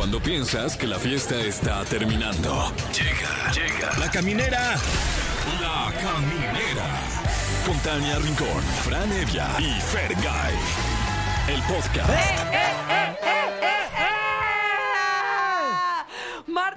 Cuando piensas que la fiesta está terminando. Llega, llega. La caminera. La caminera. Con Tania Rincón, Fran Evia y Fergay. El podcast.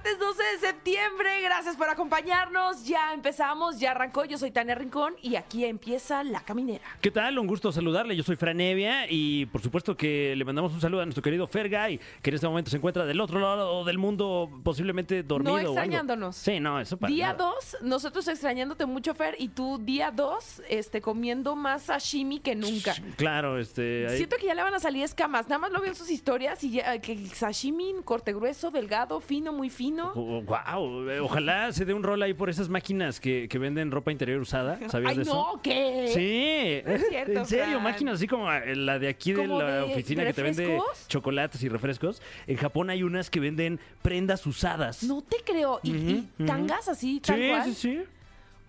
Martes 12 de septiembre, gracias por acompañarnos. Ya empezamos, ya arrancó. Yo soy Tania Rincón y aquí empieza La Caminera. ¿Qué tal? Un gusto saludarle. Yo soy Fran Evia y por supuesto que le mandamos un saludo a nuestro querido Fergay, que en este momento se encuentra del otro lado del mundo, posiblemente dormido. No o algo. extrañándonos. Sí, no, eso para Día nada. 2, nosotros extrañándote mucho, Fer, y tú día 2 este, comiendo más sashimi que nunca. Claro, este. ahí- Siento que ya le van a salir escamas. Nada más lo veo en sus historias y ya, que el sashimi, corte grueso, delgado, fino, muy fino. Oh, wow, eh, ojalá se dé un rol ahí por esas máquinas que, que venden ropa interior usada. ¿Sabías Ay, de eso? no, ¿qué? Sí, No es cierto, en serio, Fran. máquinas así como eh, la de aquí de ¿Como la de oficina que te vende chocolates y refrescos. En Japón hay unas que venden prendas usadas. No te creo. ¿Y, y Ujú, ujú. tangas así, tal sí, cual? sí, sí.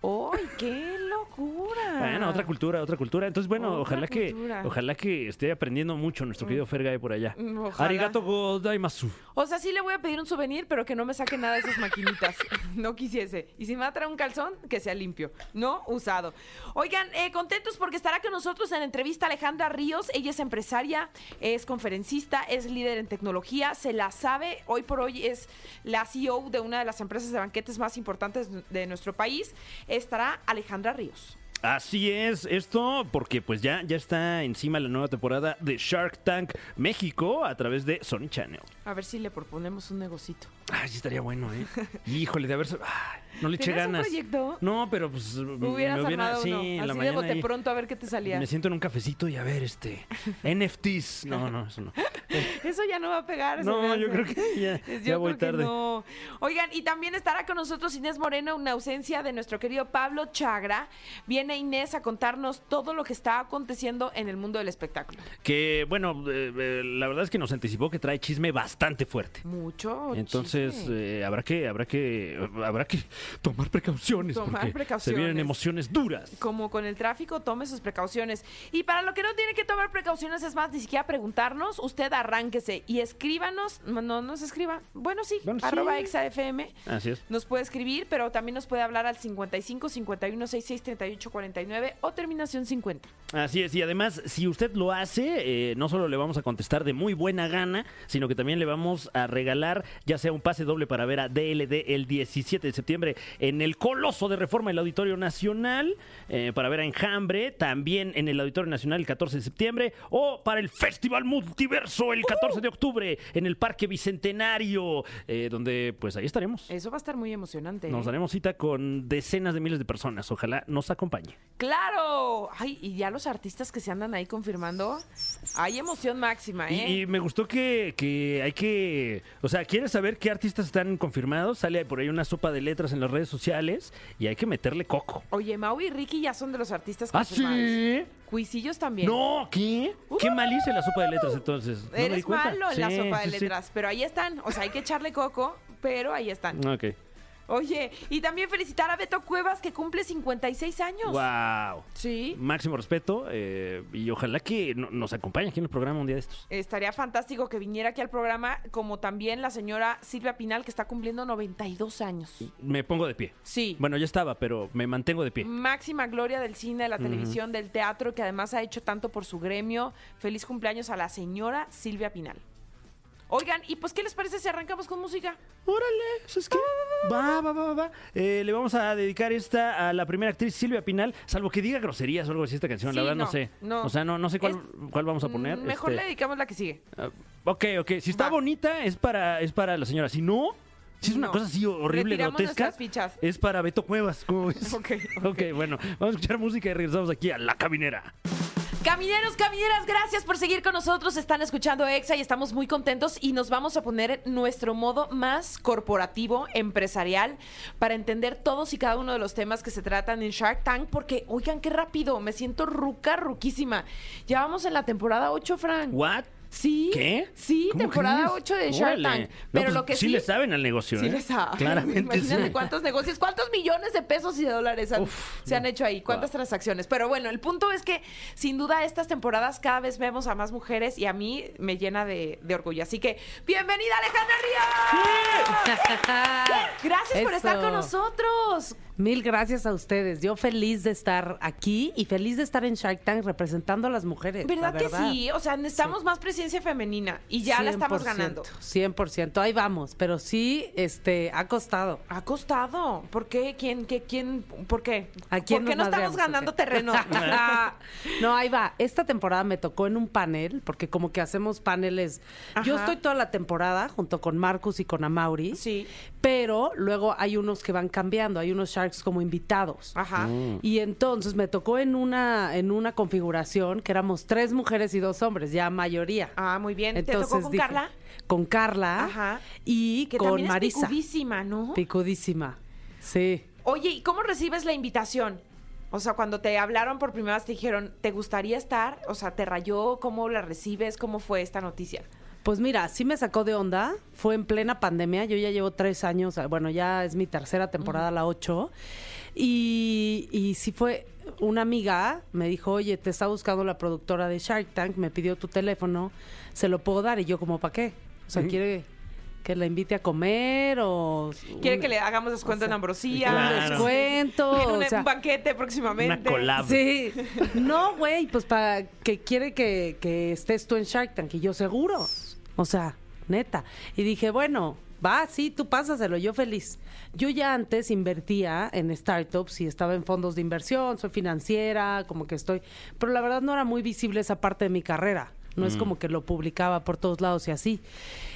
¡Ay, qué locura! Bueno, otra cultura, otra cultura. Entonces, bueno, Otra ojalá cultura. que ojalá que esté aprendiendo mucho nuestro querido Fergay por allá. Mm, ojalá. Arigato gozaimasu. O sea, sí le voy a pedir un souvenir, pero que no me saque nada de esas maquinitas. no quisiese. Y si me va a traer un calzón, que sea limpio, no usado. Oigan, eh, contentos porque estará con nosotros en entrevista Alejandra Ríos. Ella es empresaria, es conferencista, es líder en tecnología, se la sabe. Hoy por hoy es la CEO de una de las empresas de banquetes más importantes de nuestro país. Estará Alejandra Ríos. Así es, esto porque pues ya, ya está encima la nueva temporada de Shark Tank México a través de Sony Channel. A ver si le proponemos un negocito. Ay, sí estaría bueno, ¿eh? Híjole, de haber... ay, no le eché ¿Tenías un ganas. proyecto? No, pero pues... Hubieras me hubiera, sí, uno. Así la de mañana bote ahí pronto a ver qué te salía. Me siento en un cafecito y a ver, este... NFTs. No, no, eso no. Eso ya no va a pegar. No, yo creo que ya, Yo ya voy creo que tarde. no. Oigan, y también estará con nosotros Inés Moreno, una ausencia de nuestro querido Pablo Chagra. Viene Inés a contarnos todo lo que está aconteciendo en el mundo del espectáculo. Que, bueno, eh, eh, la verdad es que nos anticipó que trae chisme bastante fuerte. Mucho. Entonces eh, habrá que habrá que habrá que tomar precauciones Tomar porque se precauciones. vienen emociones duras. como con el tráfico, tome sus precauciones. Y para lo que no tiene que tomar precauciones, es más, ni siquiera preguntarnos, usted arránquese y escríbanos. No, no nos escriba. Bueno, sí, Bueno, sí. arroba exafm. Así es. Nos puede escribir, pero también nos puede hablar al 55 51 66 38 49 o terminación 50. Así es, y además, si usted lo hace, eh, no solo le vamos a contestar de muy buena gana, sino que también le vamos a regalar ya sea un pase doble para ver a DLD el 17 de septiembre en el Coloso de Reforma, el Auditorio Nacional, eh, para ver a Enjambre, también en el Auditorio Nacional el 14 de septiembre, o para el Festival Multiverso el 14 de octubre en el Parque Bicentenario, eh, donde pues ahí estaremos. Eso va a estar muy emocionante. Nos ¿eh? daremos cita con decenas de miles de personas. Ojalá nos acompañe. ¡Claro! Ay, y ya los artistas que se andan ahí confirmando. Hay emoción máxima, ¿eh? Y, y me gustó que, que hay que. O sea, ¿quieres saber qué artistas están confirmados? Sale por ahí una sopa de letras en las redes sociales y hay que meterle coco. Oye, Mau y Ricky ya son de los artistas ¿Ah, confirmados. sí? Cuisillos también. No, ¿qué? Qué mal hice la sopa de letras entonces. No me di Eres cuenta. malo en la Sí, sopa de sí, sí. letras, pero ahí están. O sea, hay que echarle coco, pero ahí están. Ok. Oye, y también felicitar a Beto Cuevas que cumple 56 años. Wow. Sí. Máximo respeto eh, y ojalá que no- nos acompañe aquí en el programa un día de estos. Estaría fantástico que viniera aquí al programa, como también la señora Silvia Pinal, que está cumpliendo 92 años. Me pongo de pie. Sí. Bueno, ya estaba, pero me mantengo de pie. Máxima gloria del cine, de la televisión, del teatro, que además ha hecho tanto por su gremio. Feliz cumpleaños a la señora Silvia Pinal. Oigan, ¿y pues qué les parece si arrancamos con música? Órale, ¿sabes qué? Va, va, va, va, va. Eh, le vamos a dedicar esta a la primera actriz Silvia Pinal, salvo que diga groserías o algo así esta canción, Sí, la verdad no, no, sé. no. O sea, no, no sé cuál, cuál vamos a poner. Mm, Mejor este, le dedicamos la que sigue. ah, ok, ok. Si está Va. bonita, es para, es para la señora. Si no, si es una No. cosa así horrible, Retiramos grotesca, nuestras fichas. es para Beto Cuevas. ¿Cómo ves? Ok, ok, bueno, vamos a escuchar música y regresamos aquí a La Caminera. Camineros, camineras, gracias por seguir con nosotros. Están escuchando EXA y estamos muy contentos y nos vamos a poner nuestro modo más corporativo, empresarial, para entender todos y cada uno de los temas que se tratan en Shark Tank, porque, oigan, qué rápido, me siento ruca, ruquísima. Ya vamos en la temporada 8, Frank. ¿What? Sí. ¿Qué? Sí, ¿Cómo temporada crees? 8 de Shark Órale. Tank. No, Pero pues, lo que sí, sí le saben al negocio, Sí ¿eh? le saben. Claramente Imagínate sí. cuántos negocios, cuántos millones de pesos y de dólares han- Uf, se han hecho ahí, cuántas transacciones. Pero bueno, el punto es que sin duda estas temporadas cada vez vemos a más mujeres y a mí me llena de, de orgullo. Así que, bienvenida Alejandra Ríos. Gracias por estar con nosotros. Mil gracias a ustedes. Yo feliz de estar aquí y feliz de estar en Shark Tank representando a las mujeres. la ¿Verdad, que sí? O sea, necesitamos más presencia femenina y ya la estamos 100%, ganando. 100%, ahí vamos, pero sí, este, ha costado. Ha costado. ¿Por qué? ¿Quién? ¿Qué? ¿Quién? ¿Por qué? ¿A quién ¿Por qué no estamos ganando terreno? no, ahí va. Esta temporada me tocó en un panel, porque como que hacemos paneles. Yo estoy toda la temporada junto con Marcus y con Amaury. Sí. Pero luego hay unos que van cambiando, hay unos Sharks como invitados. Ajá. Y entonces me tocó en una, en una configuración que éramos tres mujeres y dos hombres, ya mayoría. Ah, muy bien. ¿Te Entonces tocó con dije, Carla? Con Carla Ajá. y Que con también Marisa. es picudísima, ¿no? Picudísima. Sí. Oye, ¿y cómo recibes la invitación? O sea, cuando te hablaron por primera vez, te dijeron, ¿te gustaría estar? O sea, ¿te rayó? ¿Cómo la recibes? ¿Cómo fue esta noticia? Pues mira, sí me sacó de onda. Fue en plena pandemia. Yo ya llevo tres años. Bueno, ya es mi tercera temporada, la ocho. Y, y sí fue una amiga, me dijo, oye, te está buscando la productora de Shark Tank, me pidió tu teléfono, ¿se lo puedo dar? Y yo como, ¿para qué? O sea, ¿quiere que la invite a comer o... ¿Quiere un- que le hagamos descuento o sea, en ambrosía? un Claro. descuento? Un, o sea, un banquete próximamente. Una collab. Sí. No, güey, pues para que quiere que, que estés tú en Shark Tank y yo seguro. O sea, neta. Y dije, bueno, va, sí, tú pásaselo, yo feliz. Yo ya antes invertía en startups y estaba en fondos de inversión, soy financiera, como que estoy, pero la verdad no era muy visible esa parte de mi carrera. No es como que lo publicaba por todos lados y así.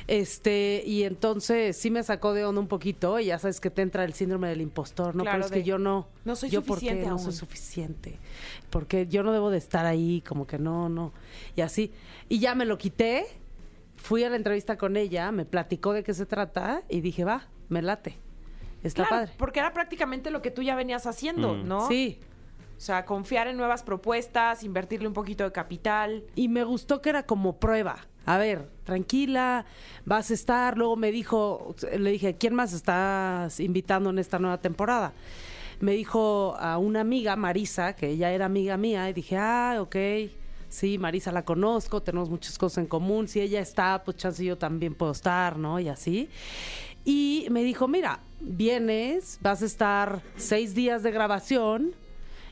Este, y entonces sí me sacó de onda un poquito, y ya sabes que te entra el síndrome del impostor, ¿no? Claro, pero es de, que yo no. no soy yo ¿por qué suficiente no soy suficiente. Porque yo no debo de estar ahí, como que no, no. Y así. Y ya me lo quité, fui a la entrevista con ella, me platicó de qué se trata y dije, va, me late. Está Claro, padre. porque era prácticamente lo que tú ya venías haciendo, Mm. ¿no? Sí. O sea, confiar en nuevas propuestas, invertirle un poquito de capital. Y me gustó que era como prueba. A ver, tranquila, vas a estar. Luego me dijo, le dije, ¿quién más estás invitando en esta nueva temporada? Me dijo a una amiga, Marisa, que ella era amiga mía, y dije, ah, ok, sí, Marisa la conozco, tenemos muchas cosas en común. Si ella está, pues chance yo también puedo estar, ¿no? Y así. Y me dijo, mira, vienes, vas a estar seis días de grabación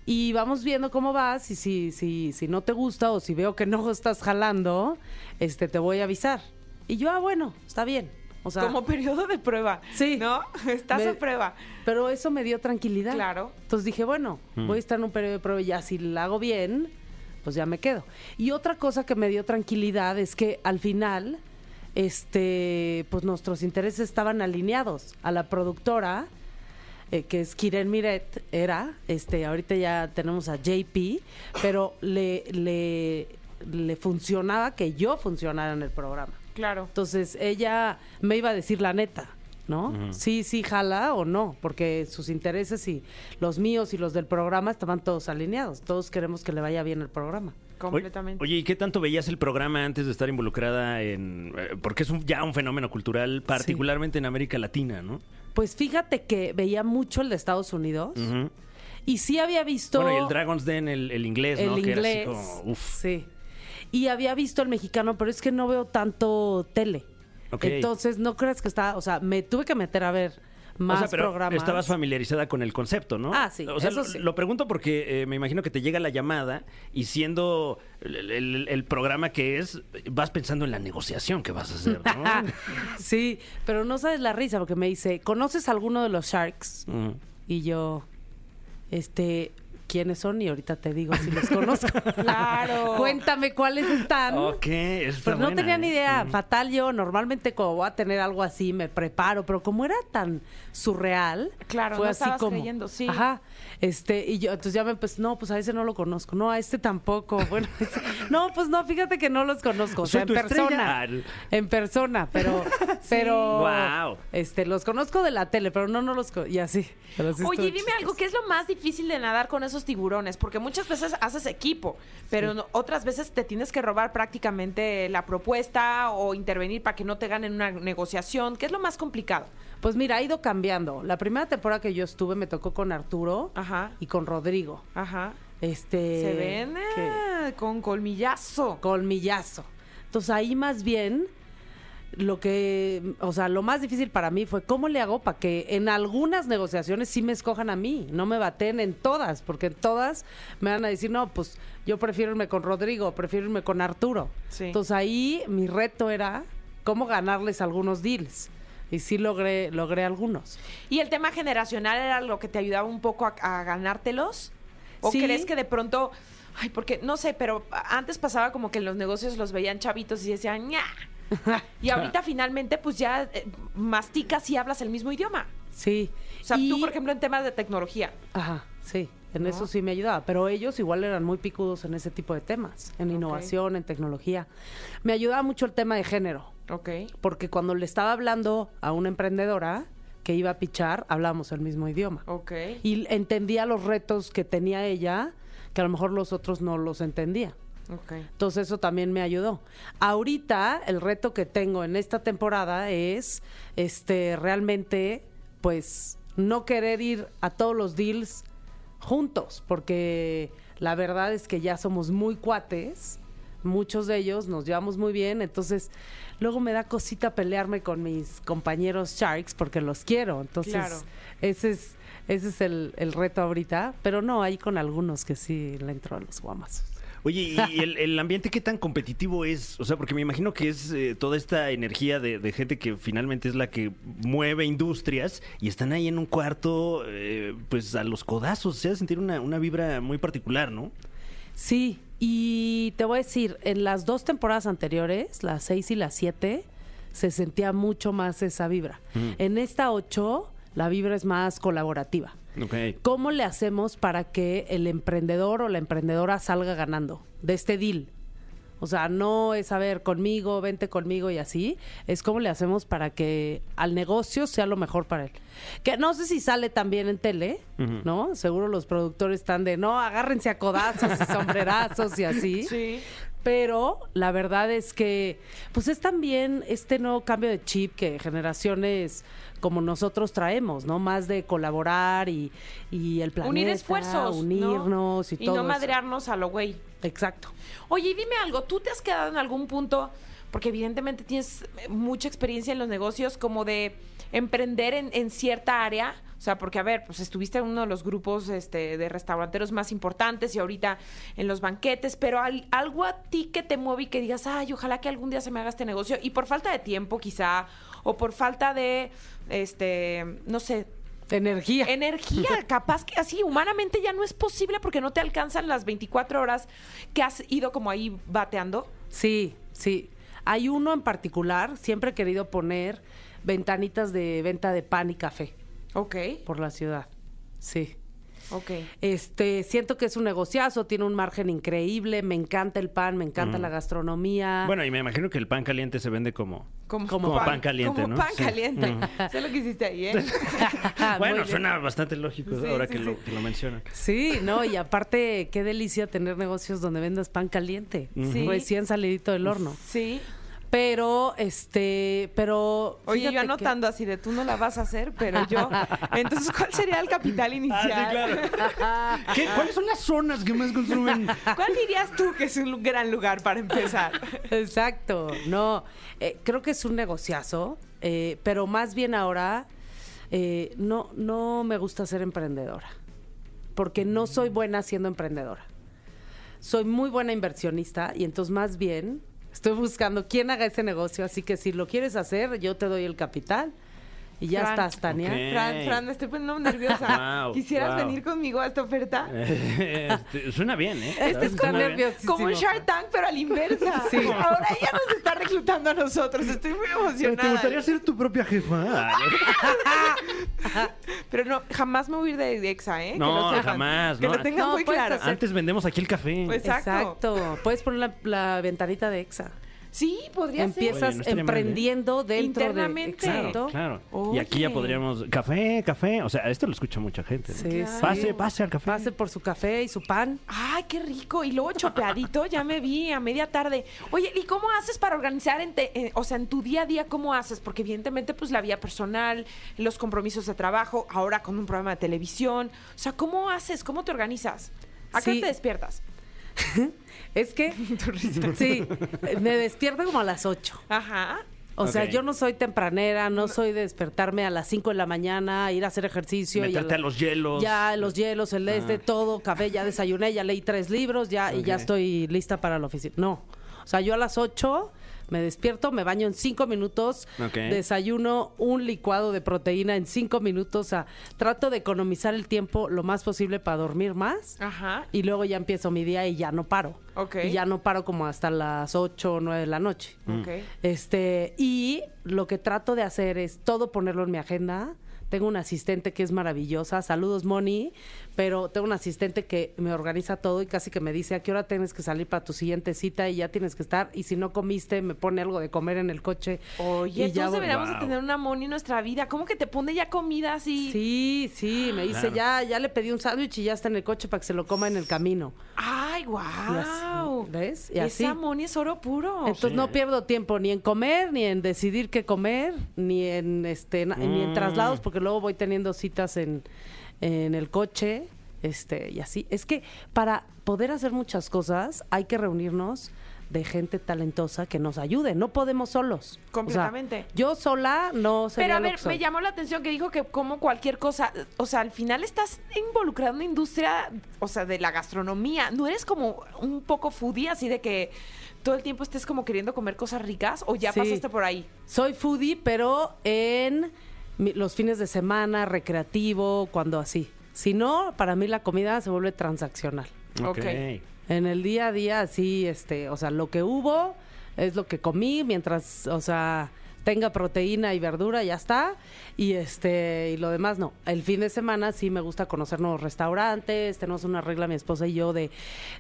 y vamos viendo cómo vas y si, si, si no te gusta o si veo que no estás jalando, este, te voy a avisar. Y yo, ah, bueno, está bien. O sea, como periodo de prueba. Sí. ¿No? Estás Me- a prueba. pero eso me dio tranquilidad. Claro. Entonces dije, bueno, voy a estar en un periodo de prueba y ya si la hago bien, pues ya me quedo. Y otra cosa que me dio tranquilidad es que al final, este, pues nuestros intereses estaban alineados. A la productora, eh, que es Kiren Miret, era, este, ahorita ya tenemos a JP, pero le, le, le funcionaba que yo funcionara en el programa. Claro. Entonces ella me iba a decir la neta, ¿no? Sí, sí, jala o no, porque sus intereses y los míos y los del programa estaban todos alineados. Todos queremos que le vaya bien el programa. Completamente. Oye, ¿y qué tanto veías el programa antes de estar involucrada en... eh, porque es un- ya un fenómeno cultural, particularmente en América Latina, ¿no? Pues fíjate que veía mucho el de Estados Unidos y sí había visto Bueno, y el Dragon's Den, el, el inglés, el ¿no? Que era así inglés. como, uf. Sí. Y había visto el mexicano, pero es que no veo tanto tele. Entonces, no creas que está, o sea, me tuve que meter a ver más o sea, pero programas. estabas familiarizada con el concepto, ¿no? Ah, sí, O sea, eso lo, sí. lo pregunto porque eh, me imagino que te llega la llamada y siendo el, el- el programa que es, vas pensando en la negociación que vas a hacer, ¿no? sí, pero no sabes la risa porque me dice, ¿conoces alguno de los Sharks? Ujú. Y yo, este, ¿quiénes son? Y ahorita te digo si los conozco. Claro. Cuéntame cuáles están. Ok, está Pues no buena, tenía ni ¿eh? idea. Fatal yo, normalmente como voy a tener algo así, me preparo, pero como era tan surreal, Claro, fue no así estabas como, creyendo, sí. Ajá, este, y yo, entonces ya me, pues, no, pues a ese no lo conozco, no, a este tampoco, bueno, ese- no, pues no, fíjate que no los conozco, o sea, en estrella. persona, en persona, pero pero Guau. este los conozco de la tele, pero no no los y así. pero sí Oye, dime algo. ¿qué es lo más difícil de nadar con esos tiburones? Porque muchas veces haces equipo, pero no- otras veces te tienes que robar prácticamente la propuesta o intervenir para que no te ganen una negociación. ¿Qué es lo más complicado? Pues mira, ha ido cambiando. La primera temporada que yo estuve me tocó con Arturo Ajá. y con Rodrigo. Ajá. Este Se ven eh, con colmillazo. colmillazo. Entonces ahí más bien lo que, o sea, lo más difícil para mí fue cómo le hago para que en algunas negociaciones sí me escojan a mí, no me baten en todas, porque en todas me van a decir, no, pues yo prefiero irme con Rodrigo, prefiero irme con Arturo. Sí. Entonces ahí mi reto era cómo ganarles algunos deals. Y sí logré, logré algunos. ¿Y el tema generacional era lo que te ayudaba un poco a, a ganártelos? ¿O Sí. crees que de pronto, ay, porque no sé, pero antes pasaba como que en los negocios los veían chavitos y decían, ña. Y ahorita finalmente pues ya eh, masticas y hablas el mismo idioma. Sí. O sea, tú, por ejemplo, en temas de tecnología. Ajá, sí, en ¿No? eso sí me ayudaba, pero ellos igual eran muy picudos en ese tipo de temas, en innovación, en tecnología. Me ayudaba mucho el tema de género, Ok. porque cuando le estaba hablando a una emprendedora que iba a pichar, hablábamos el mismo idioma. Ok. Y entendía los retos que tenía ella, que a lo mejor los otros no los entendía. Ok. Entonces eso también me ayudó. Ahorita el reto que tengo en esta temporada es este realmente pues no querer ir a todos los deals juntos, porque la verdad es que ya somos muy cuates, muchos de ellos nos llevamos muy bien, entonces luego me da cosita pelearme con mis compañeros Sharks porque los quiero, entonces Claro. ese es ese es el, el reto ahorita, pero no, hay con algunos que sí le entro a los guamazos. Oye, ¿y el, el ambiente qué tan competitivo es? O sea, porque me imagino que es eh, toda esta energía de, de gente que finalmente es la que mueve industrias y están ahí en un cuarto, eh, pues a los codazos. Se ha de sentir una, una vibra muy particular, ¿no? Sí, y te voy a decir, en las dos temporadas anteriores, las seis y las siete, se sentía mucho más esa vibra. En esta ocho, la vibra es más colaborativa. ¿Cómo le hacemos para que el emprendedor o la emprendedora salga ganando de este deal? O sea, no es, a ver, conmigo, vente conmigo y así. Es cómo le hacemos para que al negocio sea lo mejor para él. Que no sé si sale también en tele. ¿no? Seguro los productores están de, no, agárrense a codazos y sombrerazos y así. Sí. Pero la verdad es que, pues es también este nuevo cambio de chip que generaciones como nosotros traemos, ¿no? Más de colaborar y, y el planeta. Unir esfuerzos. ¿no? Unirnos y, y todo. no eso. madrearnos a lo güey. Exacto. Oye, y dime algo, ¿tú te has quedado en algún punto, porque evidentemente tienes eh, mucha experiencia en los negocios, como de emprender en, cierta área? O sea, porque a ver, pues estuviste en uno de los grupos este, de restauranteros más importantes y ahorita en los banquetes, pero al- algo a ti que te mueve y que digas, ay, ojalá que algún día se me haga este negocio, y por falta de tiempo quizá, o por falta de, este, no sé, Energía. energía, capaz que así humanamente ya no es posible porque no te alcanzan las 24 horas que has ido como ahí bateando. Sí, sí. Hay uno en particular, siempre he querido poner ventanitas de venta de pan y café Ok, por la ciudad. Sí. Ok. Este, siento que es un negociazo, tiene un margen increíble, me encanta el pan, me encanta la gastronomía. Bueno, y me imagino que el pan caliente se vende como... Como, Como pan caliente, como ¿no? pan Sí. caliente. Sé lo que hiciste ahí, ¿eh? Bueno, suena bastante lógico Sí, ahora sí, que, sí. Lo, que lo mencionan. Sí, no, y aparte, qué delicia tener negocios donde vendas pan caliente, Sí. recién salidito del horno. Sí. Pero, este, pero. Oye, yo que- anotando así de tú no la vas a hacer, pero yo. Entonces, ¿cuál sería el capital inicial? ¿Qué- ¿Cuáles son las zonas que más consumen? ¿Cuál dirías tú que es un gran lugar para empezar? Exacto, no, eh, creo que es un negociazo, eh, pero más bien ahora eh, no, no me gusta ser emprendedora, porque no soy buena siendo emprendedora. Soy muy buena inversionista y entonces más bien estoy buscando quién haga ese negocio, así que si lo quieres hacer, yo te doy el capital y ya Fran. estás, Tania. Ok. Fran, Fran, me estoy poniendo nerviosa. Wow, ¿Quisieras wow. venir conmigo a esta oferta? Este, suena bien, ¿eh? Este es como, un Shark Tank, pero a la inversa. Sí. Ahora ella nos está reclutando a nosotros. Estoy muy emocionada. ¿Te gustaría ser tu propia jefa? Pero no, jamás me voy a ir de, Exa, ¿eh? Que No, lo sepan. jamás, Que no. lo tengan No, muy claro. hacer- Antes vendemos aquí el café. Pues- Exacto. Exacto. Puedes poner la, la ventanita de EXA. Sí, podría Oye, Empiezas no estaría mal, ¿eh? emprendiendo dentro Internamente. de... Exacto. Claro. Oye. Y aquí ya podríamos. Café, café. O sea, esto lo escucha Oye. mucha gente. ¿no? Sí, Claro. sí. Pase, pase al café. Pase por su café y su pan. Ay, qué rico. Y luego chopeadito, ya me vi a media tarde. Oye, ¿y cómo haces para organizar, en te- eh, o sea, en tu día a día, cómo haces? Porque evidentemente, pues la vida personal, los compromisos de trabajo, ahora con un programa de televisión. O sea, ¿cómo haces? ¿Cómo te organizas? ¿A qué Sí. te despiertas? Es que... sí, me despierto como a las 8. Ajá. O sea, yo no soy tempranera, no soy de despertarme a las 5 de la mañana, ir a hacer ejercicio. y Meterte a los hielos. Ya, los hielos, el este, Ah. todo, café, ya desayuné, ya leí tres libros, ya, y ya estoy lista para la oficina. No. O sea, yo a las 8 me despierto, me baño en cinco minutos, desayuno un licuado de proteína en cinco minutos. O sea, trato de economizar el tiempo lo más posible para dormir más. Ajá. Y luego ya empiezo mi día y ya no paro. Ok. Y ya no paro como hasta las 8 o 9 de la noche. Ok. Este, y lo que trato de hacer es todo ponerlo en mi agenda. Tengo una asistente que es maravillosa. Saludos, Moni. Pero tengo una asistente que me organiza todo y casi que me dice a qué hora tienes que salir para tu siguiente cita y ya tienes que estar. Y si no comiste, me pone algo de comer en el coche. Oye, ya voy. deberíamos Wow. tener una Moni en nuestra vida. ¿Cómo que te pone ya comida así? Sí, sí, me dice, Claro. ya, ya le pedí un sándwich y ya está en el coche para que se lo coma en el camino. Ay, Y wow. así, ¿ves? Y así. Esa Moni es oro puro. Entonces no pierdo tiempo ni en comer, ni en decidir qué comer, ni en este ni en Mm. traslados, porque luego voy teniendo citas en, en el coche, este, y así. Es que para poder hacer muchas cosas hay que reunirnos de gente talentosa que nos ayude. No podemos solos. O sea, Completamente. yo sola no sería Pero a ver, me llamó la atención que dijo que como cualquier cosa, o sea, al final estás involucrado en una industria, o sea, de la gastronomía. ¿No eres como un poco foodie, así de que todo el tiempo estés como queriendo comer cosas ricas o ya Sí. pasaste por ahí? Soy foodie, pero en los fines de semana, recreativo, cuando así. Si no, para mí la comida se vuelve transaccional. Ok. En el día a día, sí, este, o sea, lo que hubo es lo que comí, mientras, o sea, tenga proteína y verdura, ya está. Y este, y lo demás no. El fin de semana sí me gusta conocer nuevos restaurantes. Tenemos una regla, mi esposa y yo, de,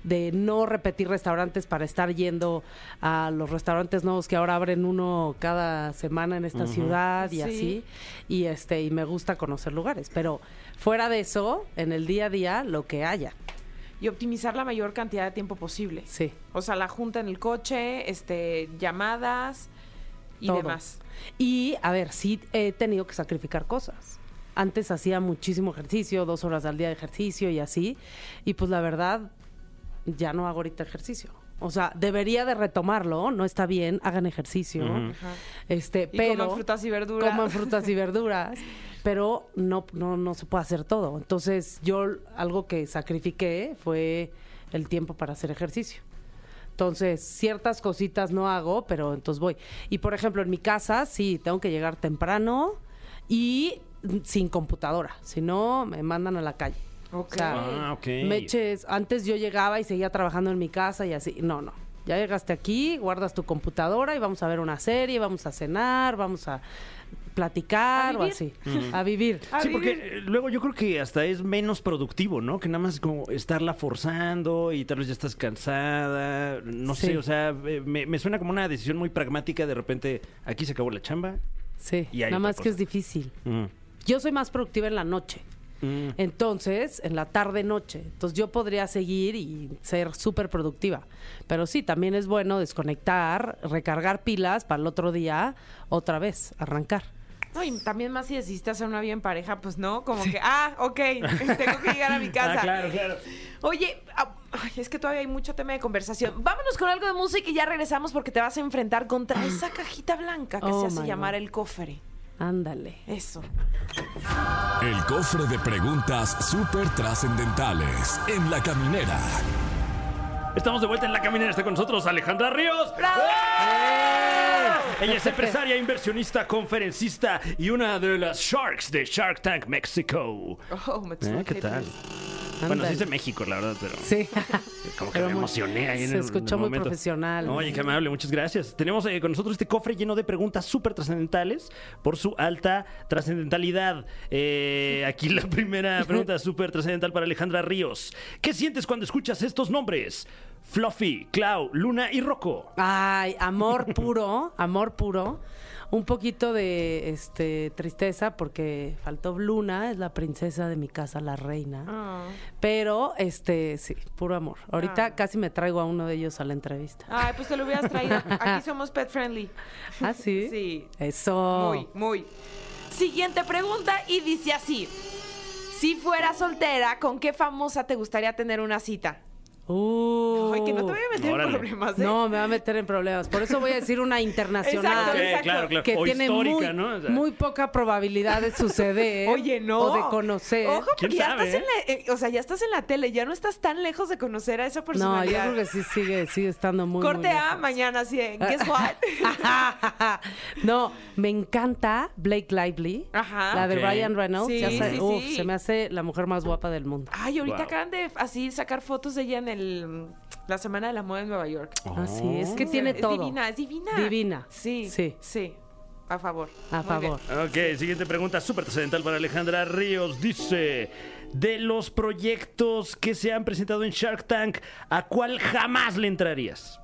de no repetir restaurantes para estar yendo a los restaurantes nuevos que ahora abren uno cada semana en esta ciudad y Sí. así. Y este, y me gusta conocer lugares. Pero fuera de eso, en el día a día, lo que haya. Y optimizar la mayor cantidad de tiempo posible. Sí. O sea, la junta en el coche, este, llamadas y Todo. demás. Y, a ver, sí he tenido que sacrificar cosas. Antes hacía muchísimo ejercicio, dos horas al día de ejercicio y así. Y pues la verdad, ya no hago ahorita ejercicio. O sea, debería de retomarlo, no está bien, hagan ejercicio. Ajá. Este, Y pero coman frutas y verduras. coman frutas y verduras, pero no, no, no se puede hacer todo. Entonces, yo algo que sacrifiqué fue el tiempo para hacer ejercicio. Entonces, ciertas cositas no hago, pero entonces voy. Y por ejemplo, en mi casa, sí, tengo que llegar temprano y sin computadora. Si no, me mandan a la calle. Ok. O sea, Ah, me eches, antes yo llegaba y seguía trabajando en mi casa y así. No, no. Ya llegaste aquí, guardas tu computadora y vamos a ver una serie, vamos a cenar, vamos a platicar A o así. A vivir. A Sí, vivir. porque eh, luego yo creo que hasta es menos productivo, ¿no? Que nada más como estarla forzando y tal vez ya estás cansada, no Sí. sé, o sea, eh, me, me suena como una decisión muy pragmática, de repente aquí se acabó la chamba. Sí. Y Nada más que es difícil. Mm. Yo soy más productiva en la noche. Mm. Entonces, en la tarde noche. Entonces yo podría seguir y ser súper productiva. Pero sí, también es bueno desconectar, recargar pilas para el otro día, otra vez, arrancar. No, y también más si decidiste hacer una vida en pareja, pues no, como que, ah, ok, tengo que llegar a mi casa. Ah, claro, claro. Oye, ah, ay, es que todavía hay mucho tema de conversación. Vámonos con algo de música y ya regresamos porque te vas a enfrentar contra esa cajita blanca que Oh, se hace llamar God. el cofre. Ándale. Eso. El cofre de preguntas súper trascendentales en la caminera. Estamos de vuelta en la caminera, está con nosotros Alejandra Ríos. ¡Bravo! Ella es empresaria, inversionista, conferencista y una de las Sharks de Shark Tank México. Oh, me Eh, ¿Qué tal? Bueno, sí es de México, la verdad, pero Sí. como que Pero me emocioné ahí en Se el- en escuchó el muy momento. profesional. Oye, qué amable, muchas gracias. Tenemos eh, con nosotros este cofre lleno de preguntas súper trascendentales por su alta trascendentalidad. Eh, aquí la primera pregunta súper trascendental para Alejandra Ríos. ¿Qué sientes cuando escuchas estos nombres? Fluffy, Clau, Luna y Rocco. Ay, amor puro, amor puro. Un poquito de este tristeza porque faltó Luna, es la princesa de mi casa, la reina. Ah. Pero este, sí, puro amor. Ahorita Ah. casi me traigo a uno de ellos a la entrevista. Ay, pues te lo hubieras traído. Aquí somos pet friendly. ¿Ah, sí? Sí. Eso. Muy, muy. Siguiente pregunta y dice así. Si fueras soltera, ¿con qué famosa te gustaría tener una cita? Uh. Ay, que no te voy a meter Órale. en problemas, ¿eh? No, me va a meter en problemas. Por eso voy a decir una internacional. Exacto, claro, claro. Que o tiene muy, ¿no? O sea, muy poca probabilidad de suceder. Oye, no. O de conocer. Ojo, ¿Quién porque ya sabe, estás en la, eh, o sea, ya estás en la tele, ya no estás tan lejos de conocer a esa No, yo creo que sí sigue, sigue estando muy. Corte muy A lejos. mañana, sí. en what? no, me encanta Blake Lively. Ajá. La de Ok. Ryan Reynolds. Sí, ya sé, sí, uf, sí. se me hace la mujer más guapa del mundo. Ay, ahorita Wow. acaban de así sacar fotos de ella en el la Semana de la Moda en Nueva York. Así es que Sí, tiene es todo. divina, es divina. Divina. Sí. Sí. Sí. A favor. A Muy bien. favor. Ok, siguiente pregunta súper trascendental para Alejandra Ríos. Dice, de los proyectos que se han presentado en Shark Tank, ¿a cuál jamás le entrarías?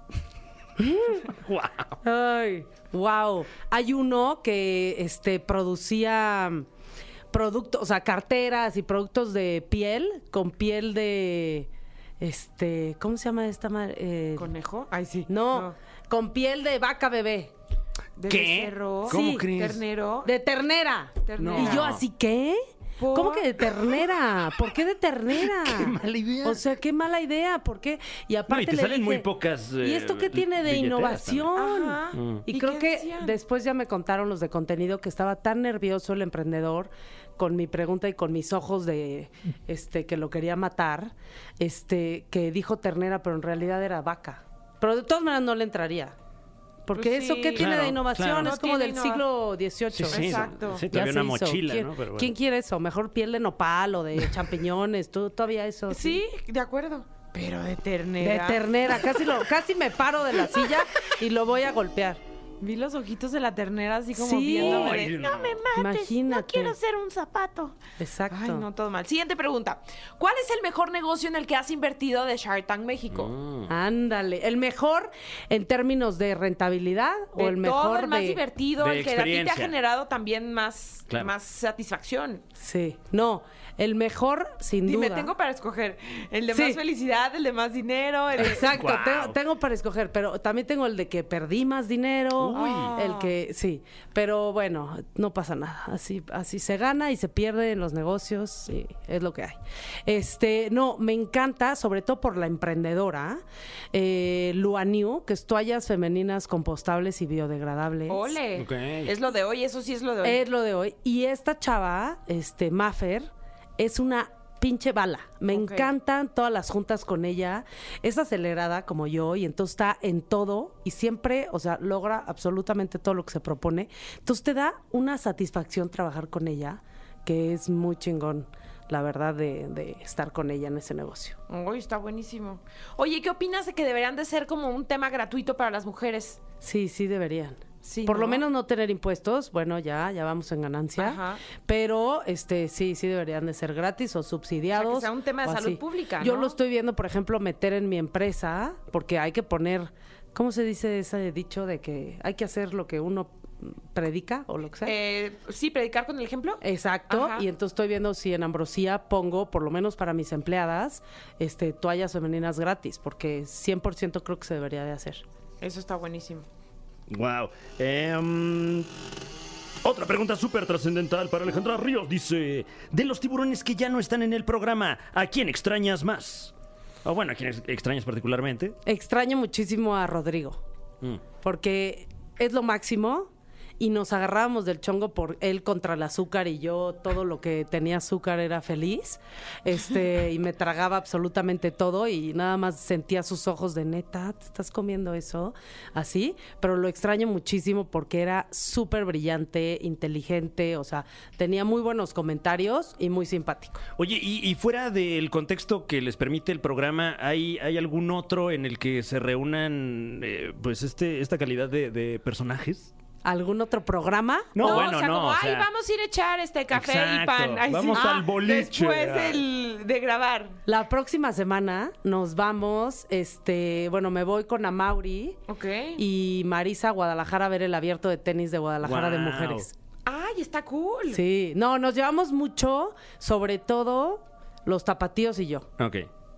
wow. Ay, wow. Hay uno que este producía productos, o sea, carteras y productos de piel con piel de este, ¿cómo se llama esta madre? Eh, ¿Conejo? Ay, sí. no, con piel de vaca bebé. De ¿Qué? becerro. ¿Cómo Sí. crees? Ternero. De ternera. Ternera. Y yo así, ¿qué? ¿Por? ¿Cómo que de ternera? ¿Por qué de ternera? Qué mala idea. O sea, qué mala idea. ¿Por qué? Y aparte No, y te le salen dije, muy pocas, ¿Y eh, esto qué tiene de innovación? Ajá. Mm. Y, ¿Y creo que decían? después ya me contaron los de contenido que estaba tan nervioso el emprendedor con mi pregunta y con mis ojos de este que lo quería matar, este que dijo ternera, pero en realidad era vaca. Pero de todas maneras no le entraría. Porque Pues eso sí. qué tiene Claro, de innovación, claro. es No como del siglo XVIII. Sí, sí, Exacto. sí, Ya todavía una mochila, ¿Quién, ¿no? Pero bueno. quién quiere eso? Mejor piel de nopal o de champiñones, tú todavía eso. Sí, de acuerdo. Pero de De ternera. ternera, casi lo, casi me paro de la silla y lo voy a golpear. Vi los ojitos de la ternera así como Sí. viéndome. Ay, de, no. no me mates, Imagínate. no quiero ser un zapato. Exacto. Ay, no, todo mal. Siguiente pregunta. ¿Cuál es el mejor negocio en el que has invertido de Shark Tank México? Mm. Ándale, el mejor en términos de rentabilidad De o el mejor todo el más de divertido, de el que a ti te ha experiencia. generado también más, Claro. más satisfacción. Sí, no, el mejor sin Dime, duda. tengo para escoger el de Sí. más felicidad, el de más dinero, el de... Exacto, Guau. tengo, tengo para escoger, pero también tengo el de que perdí más dinero, Uy. el que sí, pero bueno, no pasa nada, así así se gana y se pierde en los negocios, y es lo que hay. Este, no, me encanta, sobre todo por la emprendedora, eh, Luaniu, que es toallas femeninas compostables y biodegradables. Ole. Ok. Es lo de hoy, eso sí es lo de hoy. Es lo de hoy. Y esta chava, este, Maffer, es una pinche bala. Me encantan todas las juntas con ella. Es acelerada como yo y entonces está en todo y siempre, o sea, logra absolutamente todo lo que se propone. Entonces te da una satisfacción trabajar con ella que es muy chingón, la verdad, de, de estar con ella en ese negocio. Uy, está buenísimo. Oye, ¿qué opinas de que deberían de ser como un tema gratuito para las mujeres? Sí, sí deberían. Sí, Por lo ¿no? menos no tener impuestos, bueno, ya, ya vamos en ganancia. Ajá. Pero este sí, sí deberían de ser gratis o subsidiados. O sea, que sea un tema de salud así. pública, Yo lo estoy viendo, por ejemplo, meter en mi empresa, porque hay que poner, ¿cómo se dice ese dicho de que hay que hacer lo que uno predica o lo que sea? Eh, sí, predicar con el ejemplo. Exacto, Ajá. y entonces estoy viendo si en Ambrosía pongo, por lo menos para mis empleadas, este toallas femeninas gratis, porque 100% creo que se debería de hacer. Eso está buenísimo. Wow. Em, otra pregunta súper trascendental para Alejandra Ríos. Dice, de los tiburones que ya no están en el programa, ¿a quién extrañas más? O bueno, ¿a quién ex- extrañas particularmente? Extraño muchísimo a Rodrigo. Mm. porque es lo máximo y nos agarrábamos del chongo por él contra el azúcar y yo todo lo que tenía azúcar era feliz. Este, y me tragaba absolutamente todo y nada más sentía sus ojos de neta, ¿te estás comiendo eso? Así, pero lo extraño muchísimo porque era súper brillante, inteligente, o sea, tenía muy buenos comentarios y muy simpático. Oye, y, fuera del contexto que les permite el programa, ¿hay, hay algún otro en el que se reúnan eh, pues este, esta calidad de, de personajes? ¿Algún otro programa? No, bueno, o sea, no, como, o ay, vamos a ir a echar este café y pan. Ay. Vamos Ah, al boliche. Después del- de grabar. La próxima semana nos vamos, este, bueno, me voy con Amauri Ok. y Marisa a Guadalajara a ver el abierto de tenis de Guadalajara de mujeres. Ay, está cool. Sí, no, nos llevamos mucho, sobre todo los tapatíos y yo. Ok.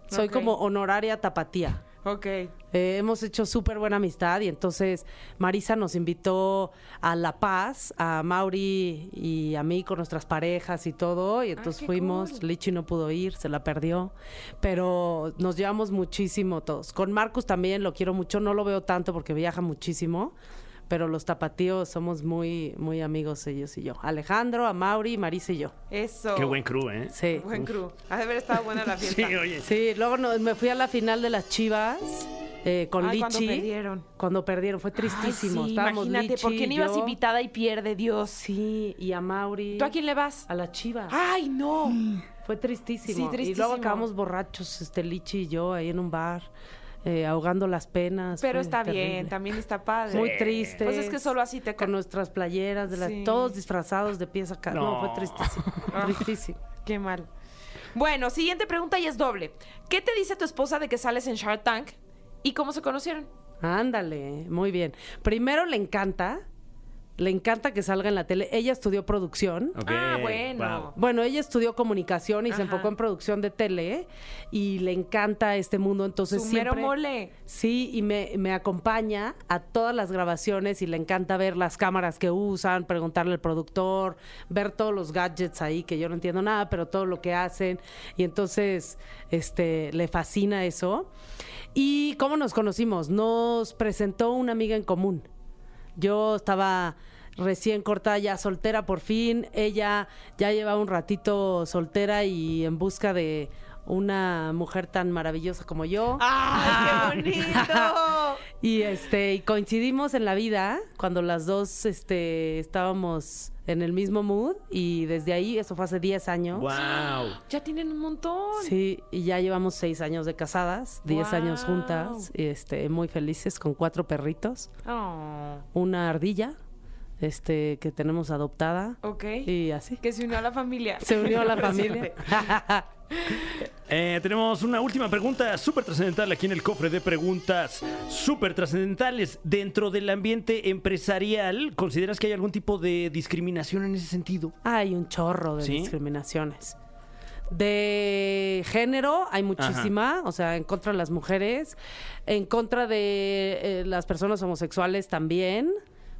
Soy como honoraria tapatía. Ok. Eh, hemos hecho súper buena amistad y entonces Marisa nos invitó a La Paz, a Mauri y a mí con nuestras parejas y todo. Y entonces qué fuimos, cool. Lichi no pudo ir, se la perdió, pero nos llevamos muchísimo todos. Con Marcus también lo quiero mucho, no lo veo tanto porque viaja muchísimo. Pero los tapatíos somos muy, muy amigos ellos y yo. Alejandro, a Mauri, Marisa y yo. Eso. Qué buen crew, ¿eh? Sí. Buen crew. Ha de haber estado buena la fiesta. Sí, oye. Sí, luego no- me fui a la final de las Chivas eh, con Ay, Lichi. cuando perdieron. Cuando perdieron, fue tristísimo. Ay, sí, Estábamos imagínate, ¿por qué Lichi, no ibas yo. invitada y pierde Dios? Sí, y a Mauri. ¿Tú a quién le vas? A la Chivas. Ay, no. Fue tristísimo. Sí, Y tristísimo. luego acabamos borrachos, este Lichi y yo, ahí en un bar, eh, ahogando las penas. Pero está bien, también está padre. Muy triste. Pues es que solo así te Con nuestras playeras, de las, Sí. todos disfrazados de pies acá. No, No. fue tristísimo. tristísimo. Qué mal. Bueno, siguiente pregunta y es doble. ¿Qué te dice tu esposa de que sales en Shark Tank y cómo se conocieron? Ándale, muy bien. Primero le encanta, le encanta que salga en la tele. Ella estudió producción. Ok, Ah, bueno. wow. Bueno, ella estudió comunicación y se enfocó en producción de tele y le encanta este mundo, entonces Su mero siempre mole. Sí, y me, me acompaña a todas las grabaciones y le encanta ver las cámaras que usan, preguntarle al productor, ver todos los gadgets ahí que yo no entiendo nada, pero todo lo que hacen y entonces este le fascina eso. ¿Y cómo nos conocimos? Nos presentó una amiga en común. Yo estaba recién cortada, ya soltera por fin. Ella ya llevaba un ratito soltera y en busca de una mujer tan maravillosa como yo. ¡Ay, qué bonito! Y este, y coincidimos en la vida cuando las dos este, estábamos en el mismo mood y desde ahí, eso fue hace 10 años. Wow. ya tienen un montón. Sí, y ya llevamos seis años de casadas, 10 años juntas, y este, muy felices con cuatro perritos, Oh, una ardilla, este, que tenemos adoptada, ok. y así. Que se unió a la familia. Se unió a la familia. Eh, tenemos una última pregunta súper trascendental aquí en el cofre de preguntas súper trascendentales. Dentro del ambiente empresarial, ¿consideras que hay algún tipo de discriminación en ese sentido? Hay un chorro de ¿Sí? discriminaciones. De género hay muchísima, o sea, en contra de las mujeres, en contra de eh, las personas homosexuales también,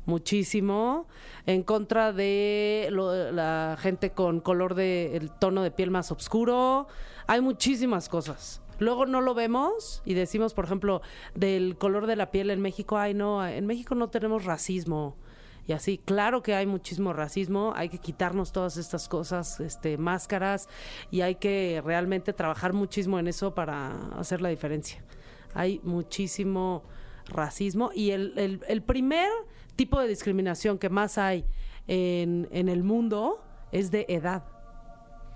muchísimo, en contra de lo- la gente con color de el tono de piel más oscuro, hay muchísimas cosas. Luego no lo vemos y decimos, por ejemplo, del color de la piel en México, ay no, en México no tenemos racismo. Y así, claro que hay muchísimo racismo, hay que quitarnos todas estas cosas, este, máscaras, y hay que realmente trabajar muchísimo en eso para hacer la diferencia. Hay muchísimo racismo y el, el- el primer tipo de discriminación que más hay en, en el mundo es de edad.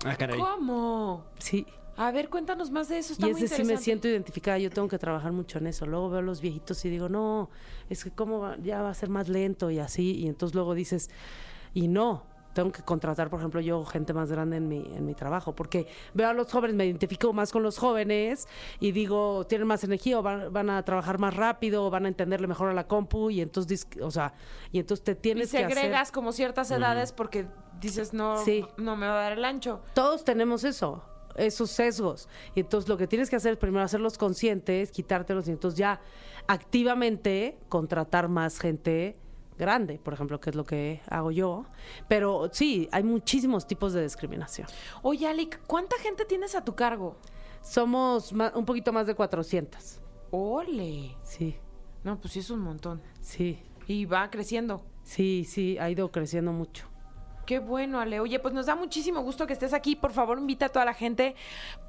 Ah, caray. ¿Cómo? Sí. A ver, cuéntanos más de eso. Está y muy ese sí me siento identificada, yo tengo que trabajar mucho en eso. Luego veo a los viejitos y digo, no, es que cómo va- ya va a ser más lento y así. Y entonces luego dices, y no, tengo que contratar, por ejemplo, yo gente más grande en mi, en mi trabajo, porque veo a los jóvenes, me identifico más con los jóvenes y digo, tienen más energía o van, van a trabajar más rápido o van a entenderle mejor a la compu y entonces, o sea, y entonces te Y tienes que hacer... segregas como ciertas edades porque dices, no, Sí. no me va a dar el ancho. Todos tenemos eso, esos sesgos. Y entonces lo que tienes que hacer es primero hacerlos conscientes, quitártelos y entonces ya activamente contratar más gente grande, por ejemplo, que es lo que hago yo. Pero sí, hay muchísimos tipos de discriminación. Oye, Alec, ¿cuánta gente tienes a tu cargo? Somos un poquito más de 400. Ole. Sí, No, pues sí es un montón. sí. Y va creciendo. Sí, sí, ha ido creciendo mucho. Qué bueno, Ale. Oye, pues nos da muchísimo gusto que estés aquí. Por favor, invita a toda la gente.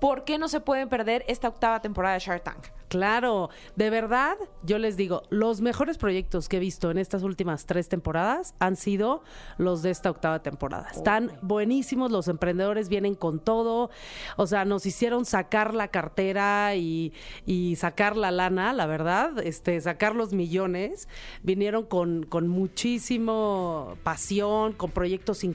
¿Por qué no se pueden perder esta octava temporada de Shark Tank? Claro, de verdad, yo les digo, los mejores proyectos que he visto en estas últimas tres temporadas han sido los de esta octava temporada. Están buenísimos, los emprendedores vienen con todo, o sea, nos hicieron sacar la cartera y, y sacar la lana, la verdad, este, sacar los millones, vinieron con, con muchísimo pasión, con proyectos increíbles,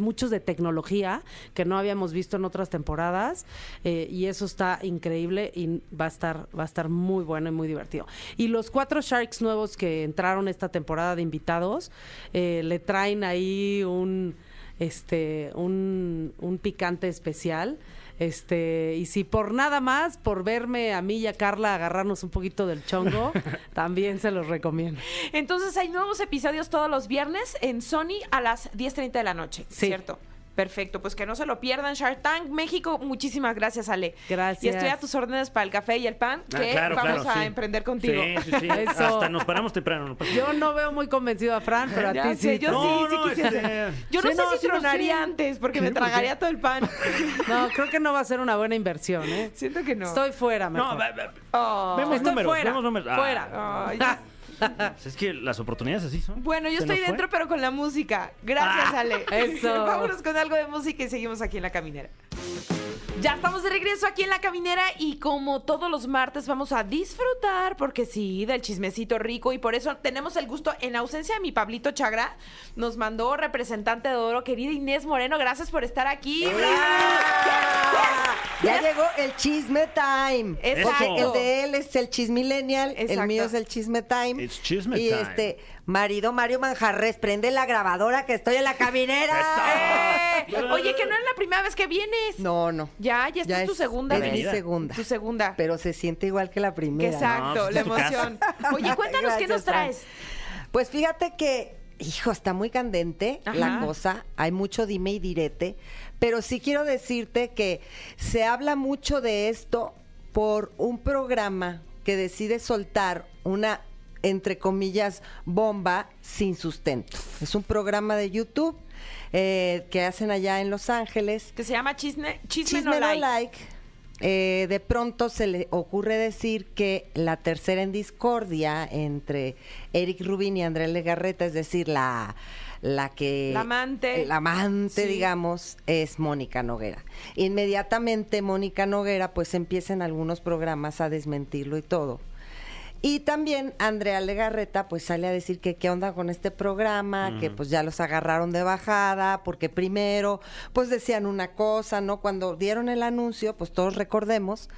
muchos de tecnología que no habíamos visto en otras temporadas, eh, y eso está increíble y va a estar, va a estar muy bueno y muy divertido. Y los cuatro Sharks nuevos que entraron esta temporada de invitados, eh, le traen ahí un este un, un picante especial. Este, y si por nada más, por verme a mí y a Carla agarrarnos un poquito del chongo, también se los recomiendo. Entonces hay nuevos episodios todos los viernes en Sony a las 10.30 de la noche, Sí. ¿cierto? Perfecto, pues que no se lo pierdan. Shark Tank México, muchísimas gracias, Ale. Gracias. Y estoy a tus órdenes para el café y el pan, Ah, que claro, vamos claro, a sí. emprender contigo. Sí, sí, sí. Eso. Hasta nos paramos temprano. no pasa nada. Yo no veo muy convencido a Fran, pero a Ya ti sé, sí. yo No, sí, sí no, quisiese. este- Yo no Sí, sé no, si sí lo tronaría antes, porque ¿Qué? me tragaría todo el pan. No, creo que no va a ser una buena inversión, ¿eh? Siento que no. Estoy fuera, mejor. No, Oh. vemos Estoy números, fuera. vemos números. Ah, Fuera. Ya. pues es que las oportunidades así son. Bueno, yo estoy dentro, pero con la música. Gracias, Ah, Ale. eso. Vámonos con algo de música y seguimos aquí en La Caminera. Ya estamos de regreso aquí en La Caminera y como todos los martes vamos a disfrutar, porque sí, del chismecito rico y por eso tenemos el gusto, en ausencia de mi Pablito Chagra, nos mandó representante de oro, querida Inés Moreno, gracias por estar aquí. Ya llegó el chisme time. Exacto. Porque el de él es el chismillennial, el mío es el chisme time. It's chisme y time. este, marido Mario Manjarres, prende la grabadora que estoy en la caminera. Eh, Oye, que no es la primera vez que vienes. No, no. Ya, ya esta es tu segunda es mi segunda. Tu segunda. Pero se siente igual que la primera. exacto, No, pues la emoción. Oye, cuéntanos qué nos traes. Pues fíjate que, hijo, está muy candente Ajá. la cosa. Hay mucho dime y direte. Pero sí quiero decirte que se habla mucho de esto por un programa que decide soltar una, entre comillas, bomba sin sustento. Es un programa de YouTube eh, que hacen allá en Los Ángeles. Que se llama Chisme, Chisme, Chisme No no Like. like. eh, de pronto se le ocurre decir que la tercera en discordia entre Eric Rubin y Andrés Legarreta, es decir, la, la que... La amante. La amante, Sí. digamos, es Mónica Noguera. Inmediatamente Mónica Noguera, pues empieza en algunos programas a desmentirlo y todo. Y también Andrea Legarreta pues sale a decir que qué onda con este programa, que pues ya los agarraron de bajada, porque primero pues decían una cosa, ¿no? Cuando dieron el anuncio, pues todos recordemos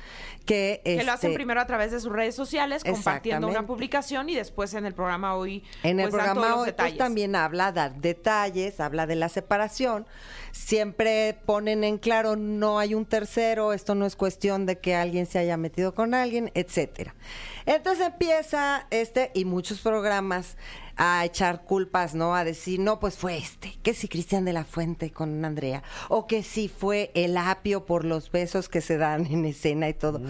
que... Que lo hacen este, primero a través de sus redes sociales, compartiendo una publicación y después en el programa hoy. En el pues, dan todos programa los hoy pues, también habla de detalles, habla de la separación. Siempre ponen en claro, no hay un tercero, esto no es cuestión de que alguien se haya metido con alguien, etcétera. Entonces empieza este y muchos programas a echar culpas, ¿no? A decir, no, pues fue este, que si Cristian de la Fuente con Andrea, o que si fue el apio por los besos que se dan en escena y todo.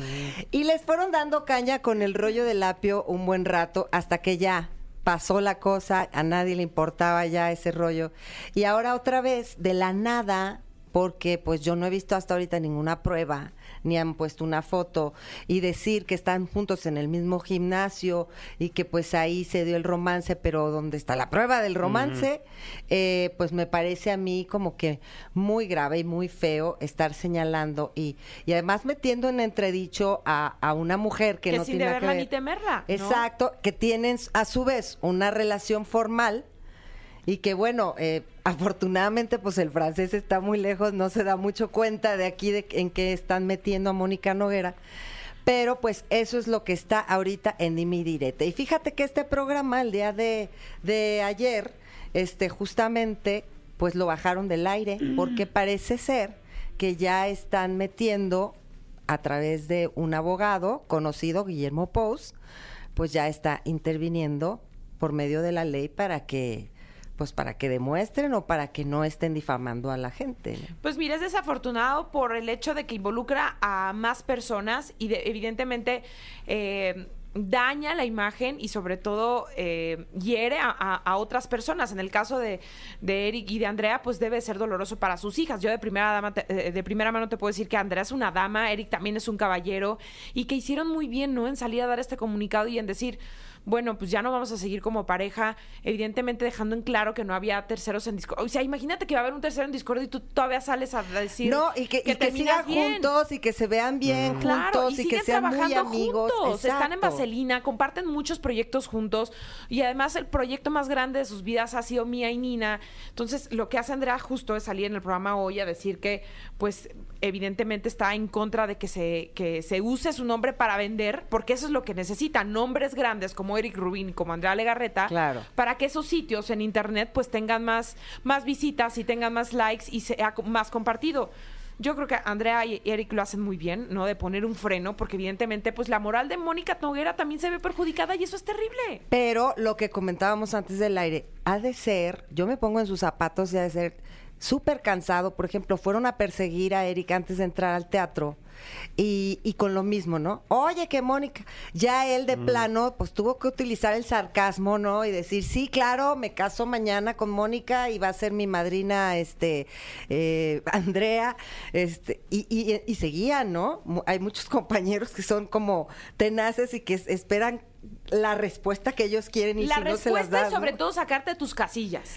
Y les fueron dando caña con el rollo del apio un buen rato hasta que ya pasó la cosa, a nadie le importaba ya ese rollo. Y ahora otra vez, de la nada, porque pues yo no he visto hasta ahorita ninguna prueba, ni han puesto una foto, y decir que están juntos en el mismo gimnasio y que pues ahí se dio el romance, pero ¿dónde está la prueba del romance? Eh, pues me parece a mí como que muy grave y muy feo estar señalando y, y además metiendo en entredicho a, a una mujer que, Que no sin tiene que ver. ni temerla, ¿no? Exacto, que tienen a su vez una relación formal y que bueno, eh, afortunadamente pues el francés está muy lejos, no se da mucho cuenta de aquí de en qué están metiendo a Mónica Noguera. Pero pues eso es lo que está ahorita en Dime y Direte. Y fíjate que este programa, el día de, de ayer, este justamente pues lo bajaron del aire porque parece ser que ya están metiendo a través de un abogado conocido, Guillermo Pous, pues ya está interviniendo por medio de la ley para que pues para que demuestren o para que no estén difamando a la gente. Pues mira, es desafortunado por el hecho de que involucra a más personas y de- evidentemente eh, daña la imagen y sobre todo eh, hiere a, a- a otras personas. En el caso de, de Eric y de Andrea, pues debe ser doloroso para sus hijas. Yo de primera, dama te- eh, de primera mano te puedo decir que Andrea es una dama, Eric también es un caballero y que hicieron muy bien, ¿no? En salir a dar este comunicado y en decir... Bueno, pues ya no vamos a seguir como pareja, evidentemente dejando en claro que no había terceros en Discord. O sea, imagínate que va a haber un tercero en Discord y tú todavía sales a decir No, y que, y que sigan bien. juntos y que se vean bien Claro, juntos y, que sean muy amigos. juntos. Están en. Vaselina, comparten muchos proyectos juntos y además el proyecto más grande de sus vidas ha sido Mía y Nina. Entonces, lo que hace Andrea justo es salir en el programa hoy a decir que, pues, evidentemente está en contra de que se, que se use su nombre para vender, porque eso es lo que necesitan, nombres grandes como Eric Rubin y como Andrea Legarreta, Claro. para que esos sitios en internet pues tengan más, más visitas y tengan más likes y sea más compartido. Yo creo que Andrea y Eric lo hacen muy bien, ¿no? De poner un freno, porque evidentemente, pues la moral de Mónica Noguera también se ve perjudicada y eso es terrible. Pero lo que comentábamos antes del aire, ha de ser, yo me pongo en sus zapatos y ha de ser súper cansado. Por ejemplo, fueron a perseguir a Eric antes de entrar al teatro. Y, y con lo mismo, ¿no? Oye, que Mónica, ya él de plano, pues tuvo que utilizar el sarcasmo, ¿no? Y decir, sí, claro, me caso mañana con Mónica y va a ser mi madrina, este, eh, Andrea, este, y, y, y seguían, ¿no? Mu- Hay muchos compañeros que son como tenaces y que es- esperan la respuesta que ellos quieren y la si no se las respuesta das, es sobre ¿no? todo sacarte de tus casillas.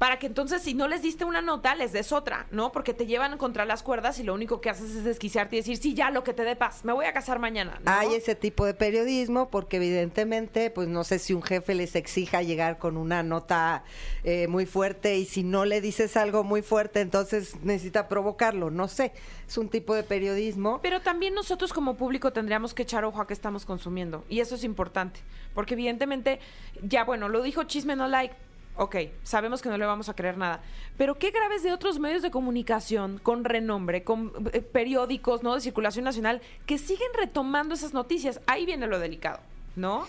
Para que entonces, si no les diste una nota, les des otra, ¿no? Porque te llevan contra las cuerdas y lo único que haces es desquiciarte y decir, sí, ya, lo que te dé paz, me voy a casar mañana. ¿no? Hay ese tipo de periodismo porque evidentemente, pues no sé si un jefe les exija llegar con una nota eh, muy fuerte y si no le dices algo muy fuerte, entonces necesita provocarlo. No sé, es un tipo de periodismo. Pero también nosotros como público tendríamos que echar ojo a qué estamos consumiendo. Y eso es importante. Porque evidentemente, ya bueno, lo dijo Chisme No Like. Ok, sabemos que no le vamos a creer nada. Pero qué graves de otros medios de comunicación con renombre, con eh, periódicos, ¿no? De circulación nacional, que siguen retomando esas noticias. Ahí viene lo delicado, ¿no?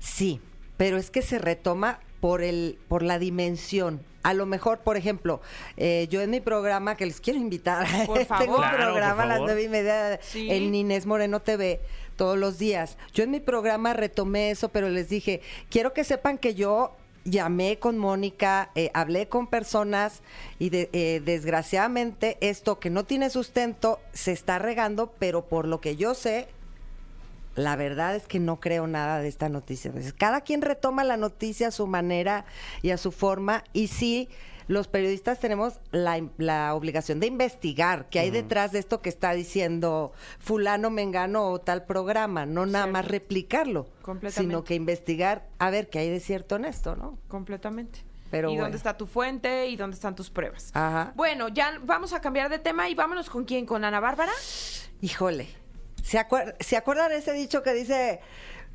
Sí, pero es que se retoma por el, por la dimensión. A lo mejor, por ejemplo, eh, yo en mi programa, que les quiero invitar, Por favor. tengo un Claro, por programa a las nueve y media Sí. en Inés Moreno TV todos los días. Yo en mi programa retomé eso, pero les dije, quiero que sepan que yo llamé con Mónica, eh, hablé con personas y de- eh, desgraciadamente esto que no tiene sustento se está regando, pero por lo que yo sé, la verdad es que no creo nada de esta noticia. Cada quien retoma la noticia a su manera y a su forma. Y sí, los periodistas tenemos la, la obligación de investigar qué hay detrás de esto que está diciendo fulano, mengano o tal programa. No nada más replicarlo, sino que investigar a ver qué hay de cierto en esto, ¿no? Completamente. Pero y bueno. dónde está tu fuente y dónde están tus pruebas. Ajá. Bueno, ya vamos a cambiar de tema y vámonos con quién, con Ana Bárbara. Híjole. ¿Se, acuer- ¿Se acuerdan de ese dicho que dice,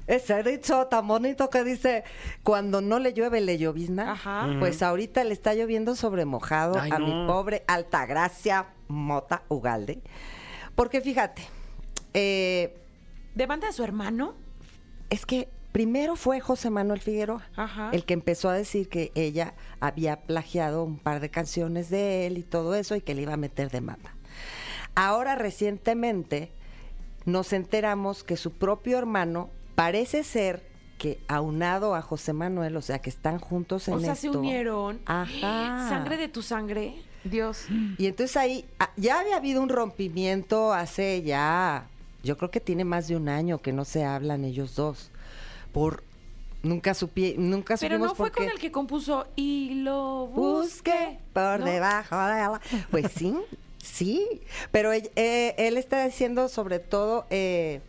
ese dicho tan bonito que dice, cuando no le llueve, le llovizna? Ajá. Pues ahorita le está lloviendo sobre mojado Ay, a no. mi pobre Altagracia Mota Ugalde. Porque fíjate, eh, ¿Demanda de su hermano? es que primero fue José Manuel Figueroa, Ajá. el que empezó a decir que ella había plagiado un par de canciones de él y todo eso y que le iba a meter demanda. Ahora recientemente nos enteramos que su propio hermano parece ser que aunado a José Manuel, o sea que están juntos en O sea, esto. se unieron. Ajá. Sangre de tu sangre. Dios. Y entonces ahí ah, ya había habido un rompimiento hace ya, yo creo que tiene más de un año que no se hablan ellos dos. Por nunca supi, nunca Pero supimos no fue por qué. con el que compuso y lo busqué. busque por ¿no? debajo de la... Pues sí, sí. Pero él, eh, él está diciendo sobre todo, eh,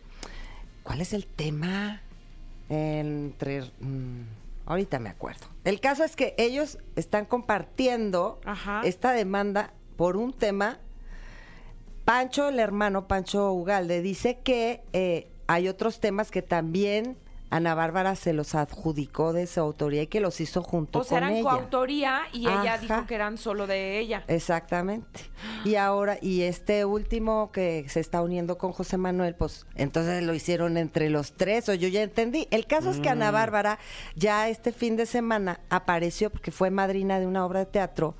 ¿cuál es el tema? Entre... mm, ahorita me acuerdo. El caso es que ellos están compartiendo Ajá. esta demanda por un tema. Pancho, el hermano Pancho Ugalde, dice que eh, hay otros temas que también Ana Bárbara se los adjudicó de su autoría y que los hizo junto O sea, con eran ella. coautoría y ella dijo que eran solo de ella. Exactamente. Y ahora, y este último que se está uniendo con José Manuel, pues entonces lo hicieron entre los tres, o yo ya entendí. El caso es que Mm. Ana Bárbara ya este fin de semana apareció porque fue madrina de una obra de teatro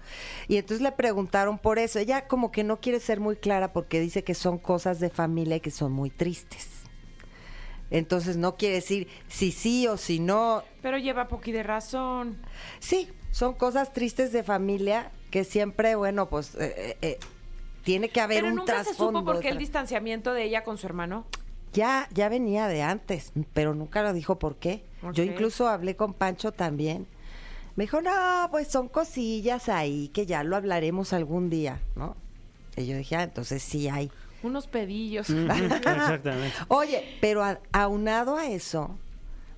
y entonces le preguntaron por eso. Ella como que no quiere ser muy clara porque dice que son cosas de familia y que son muy tristes. Entonces no quiere decir si sí o si no. Pero lleva poqui de razón. Sí, son cosas tristes de familia que siempre, bueno, pues eh, eh, eh, tiene que haber Pero un nunca se supo trasfondo. por qué el distanciamiento de ella con su hermano. Ya, ya venía de antes, pero nunca lo dijo por qué. Yo incluso hablé con Pancho también. Me dijo, no, pues son cosillas ahí que ya lo hablaremos algún día, ¿no? Y yo dije, ah, entonces sí hay. Unos pedillos. Exactamente. Oye, pero a- aunado a eso,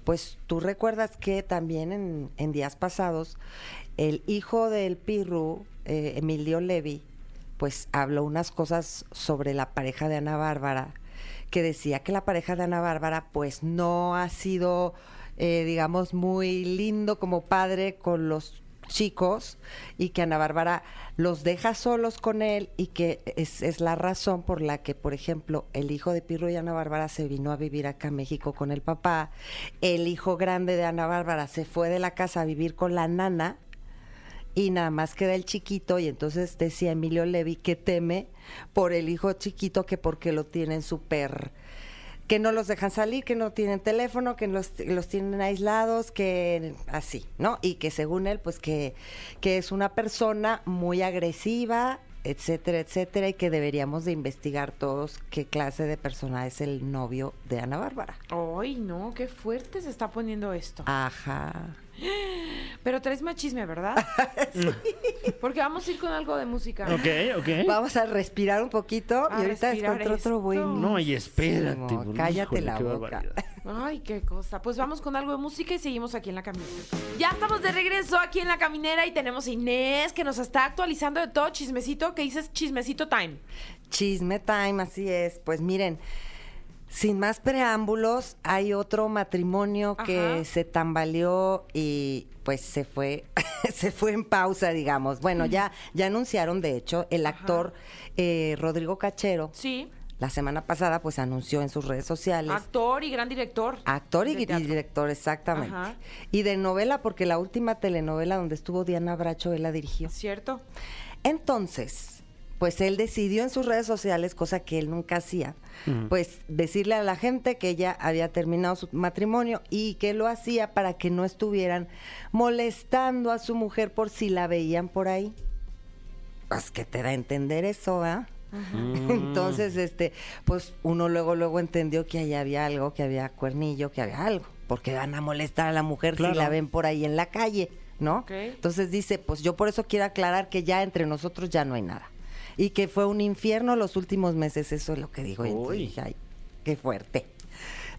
pues tú recuerdas que también en, en días pasados, el hijo del Pirru, eh, Emilio Levi, pues habló unas cosas sobre la pareja de Ana Bárbara, que decía que la pareja de Ana Bárbara pues no ha sido, eh, digamos, muy lindo como padre con los chicos y que Ana Bárbara los deja solos con él y que es, la razón por la que, por ejemplo, el hijo de Pirro y Ana Bárbara se vino a vivir acá a México con el papá, el hijo grande de Ana Bárbara se fue de la casa a vivir con la nana y nada más queda el chiquito y entonces decía Emilio Levi que teme por el hijo chiquito que porque lo tienen súper que no los dejan salir, que no tienen teléfono, que los, los tienen aislados, que así, ¿no? Y que según él, pues que, que es una persona muy agresiva, etcétera, etcétera, y que deberíamos de investigar todos qué clase de persona es el novio de Ana Bárbara. Ay, no, qué fuerte se está poniendo esto. Ajá. Pero traes más chisme, ¿verdad? Porque vamos a ir con algo de música. Ok, ok. Vamos a respirar un poquito A y ahorita esto. otro buen. No, y espérate. bro, Cállate híjole, la qué boca. Ay, qué cosa. Pues vamos con algo de música y seguimos aquí en la caminera. Ya estamos de regreso aquí en la caminera y tenemos a Inés que nos está actualizando de todo chismecito que dices chismecito time. Chisme time, así es. Pues miren, sin más preámbulos, hay otro matrimonio que se tambaleó y pues se fue, se fue en pausa, digamos. Bueno, ya, ya anunciaron, de hecho, el actor eh, Rodrigo Cachero, Sí, la semana pasada, pues anunció en sus redes sociales. actor y gran director. Actor y teatro. director, exactamente. Ajá. Y de novela, porque la última telenovela donde estuvo Diana Bracho, él la dirigió. ¿Cierto? Entonces, pues él decidió en sus redes sociales, cosa que él nunca hacía, pues decirle a la gente que ya había terminado su matrimonio y que lo hacía para que no estuvieran molestando a su mujer por si la veían por ahí. Pues que te da a entender eso, ¿ah? Entonces, este, pues uno luego, luego entendió que ahí había algo, que había cuernillo, que había algo, porque van a molestar a la mujer Claro. si la ven por ahí en la calle, ¿no? Entonces dice, pues yo por eso quiero aclarar que ya entre nosotros ya no hay nada. Y que fue un infierno los últimos meses, eso es lo que entonces Uy. dije, ay, qué fuerte.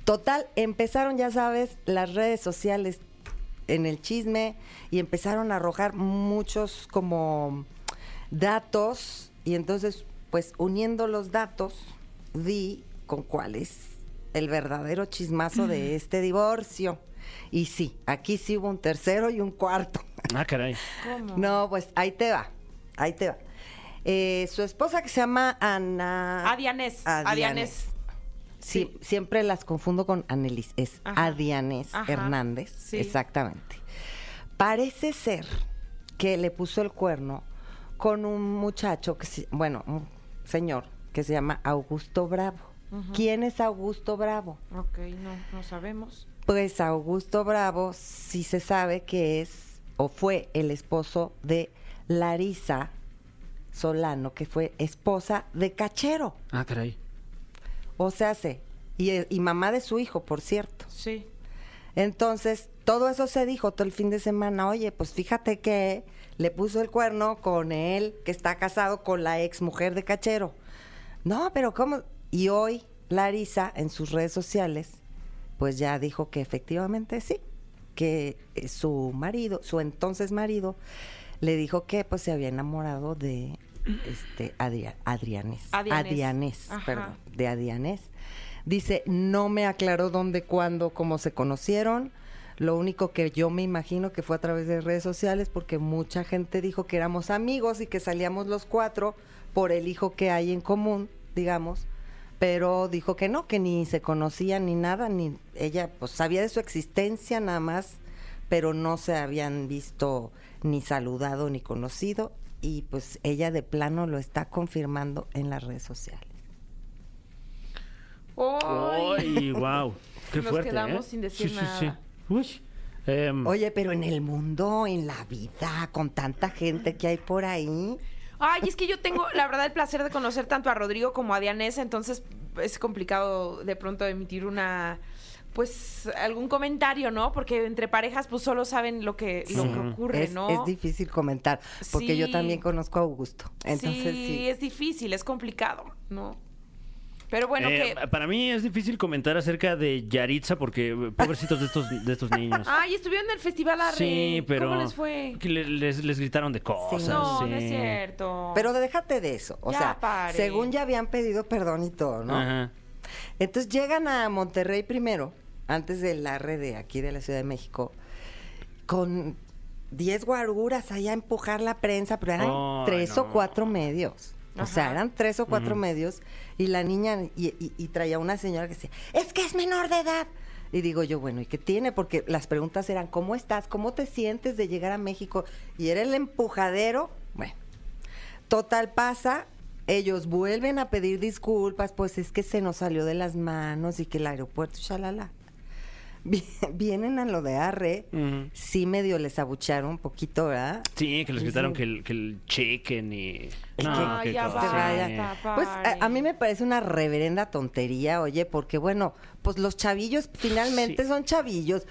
Total, empezaron, ya sabes, las redes sociales en el chisme y empezaron a arrojar muchos como datos y entonces, pues uniendo los datos, vi con cuál es el verdadero chismazo de este divorcio. Y sí, aquí sí hubo un tercero y un cuarto. Ah, caray. ¿Cómo? No, pues ahí te va, ahí te va. Eh, su esposa que se llama Ana... Adianés. Adianés. Adianés. Sí, siempre las confundo con Anelis. Es Ajá. Adianés Ajá. Hernández. Sí. Exactamente. Parece ser que le puso el cuerno con un muchacho que se, bueno, un señor que se llama Augusto Bravo. ¿Quién es Augusto Bravo? Ok, no, no sabemos. Pues Augusto Bravo sí se sabe que es o fue el esposo de Larisa Solano, que fue esposa de Cachero. Ah, caray. O sea, se y, y mamá de su hijo, por cierto. Sí. Entonces, todo eso se dijo todo el fin de semana. Oye, pues fíjate que le puso el cuerno con él, que está casado con la ex mujer de Cachero. No, pero ¿cómo? Y hoy, Larisa, en sus redes sociales, pues ya dijo que efectivamente sí, que eh, su marido, su entonces marido, le dijo que pues se había enamorado de este Adria- Ajá. perdón, de Adianés. Dice, no me aclaró dónde, cuándo, cómo se conocieron. Lo único que yo me imagino que fue a través de redes sociales porque mucha gente dijo que éramos amigos y que salíamos los cuatro por el hijo que hay en común, digamos. Pero dijo que no, que ni se conocían ni nada, ni ella pues sabía de su existencia nada más, pero no se habían visto ni saludado ni conocido y pues ella de plano lo está confirmando en las redes sociales. ¡Ay! Wow. Qué Nos fuerte, quedamos ¿eh? sin decir Sí, sí, nada. sí. Uy. Em, Oye, pero en el mundo, en la vida, con tanta gente que hay por ahí. Ay, es que yo tengo, la verdad, el placer de conocer tanto a Rodrigo como a Dianesa, entonces es complicado de pronto emitir una pues algún comentario, ¿no? Porque entre parejas pues solo saben lo que, lo que ocurre, es, ¿no? es difícil comentar, porque yo Sí. también conozco a Augusto. Entonces sí, sí. es difícil, es complicado, ¿no? Pero bueno, eh, que... Para mí es difícil comentar acerca de Yaritza porque eh, pobrecitos de estos, de estos niños. Ay, estuvieron en el Festival Arre. sí, pero ¿Cómo les fue? les, les gritaron de cosas. No, sí. no es cierto. Pero déjate de eso. O Ya sea, pare. según ya habían pedido perdón y todo, ¿no? Ajá. Entonces llegan a Monterrey primero, antes del arre de aquí de la Ciudad de México, con 10 guaruras ahí a empujar la prensa, pero eran tres no. o cuatro medios. O sea, eran tres o cuatro medios y la niña, y, y- y traía una señora que decía, es que es menor de edad. Y digo yo, bueno, ¿y qué tiene? Porque las preguntas eran, ¿cómo estás? ¿Cómo te sientes de llegar a México? Y era el empujadero. Bueno, Total pasa, ellos vuelven a pedir disculpas, pues es que se nos salió de las manos y que el aeropuerto, shalala. Vi- Vienen a lo de Arre, sí medio les abucharon un poquito, ¿verdad? Sí, que les gritaron que el, que el chequen y... No, vaya. Pues a, a mí me parece una reverenda tontería, oye, porque bueno, pues los chavillos finalmente Sí. son chavillos,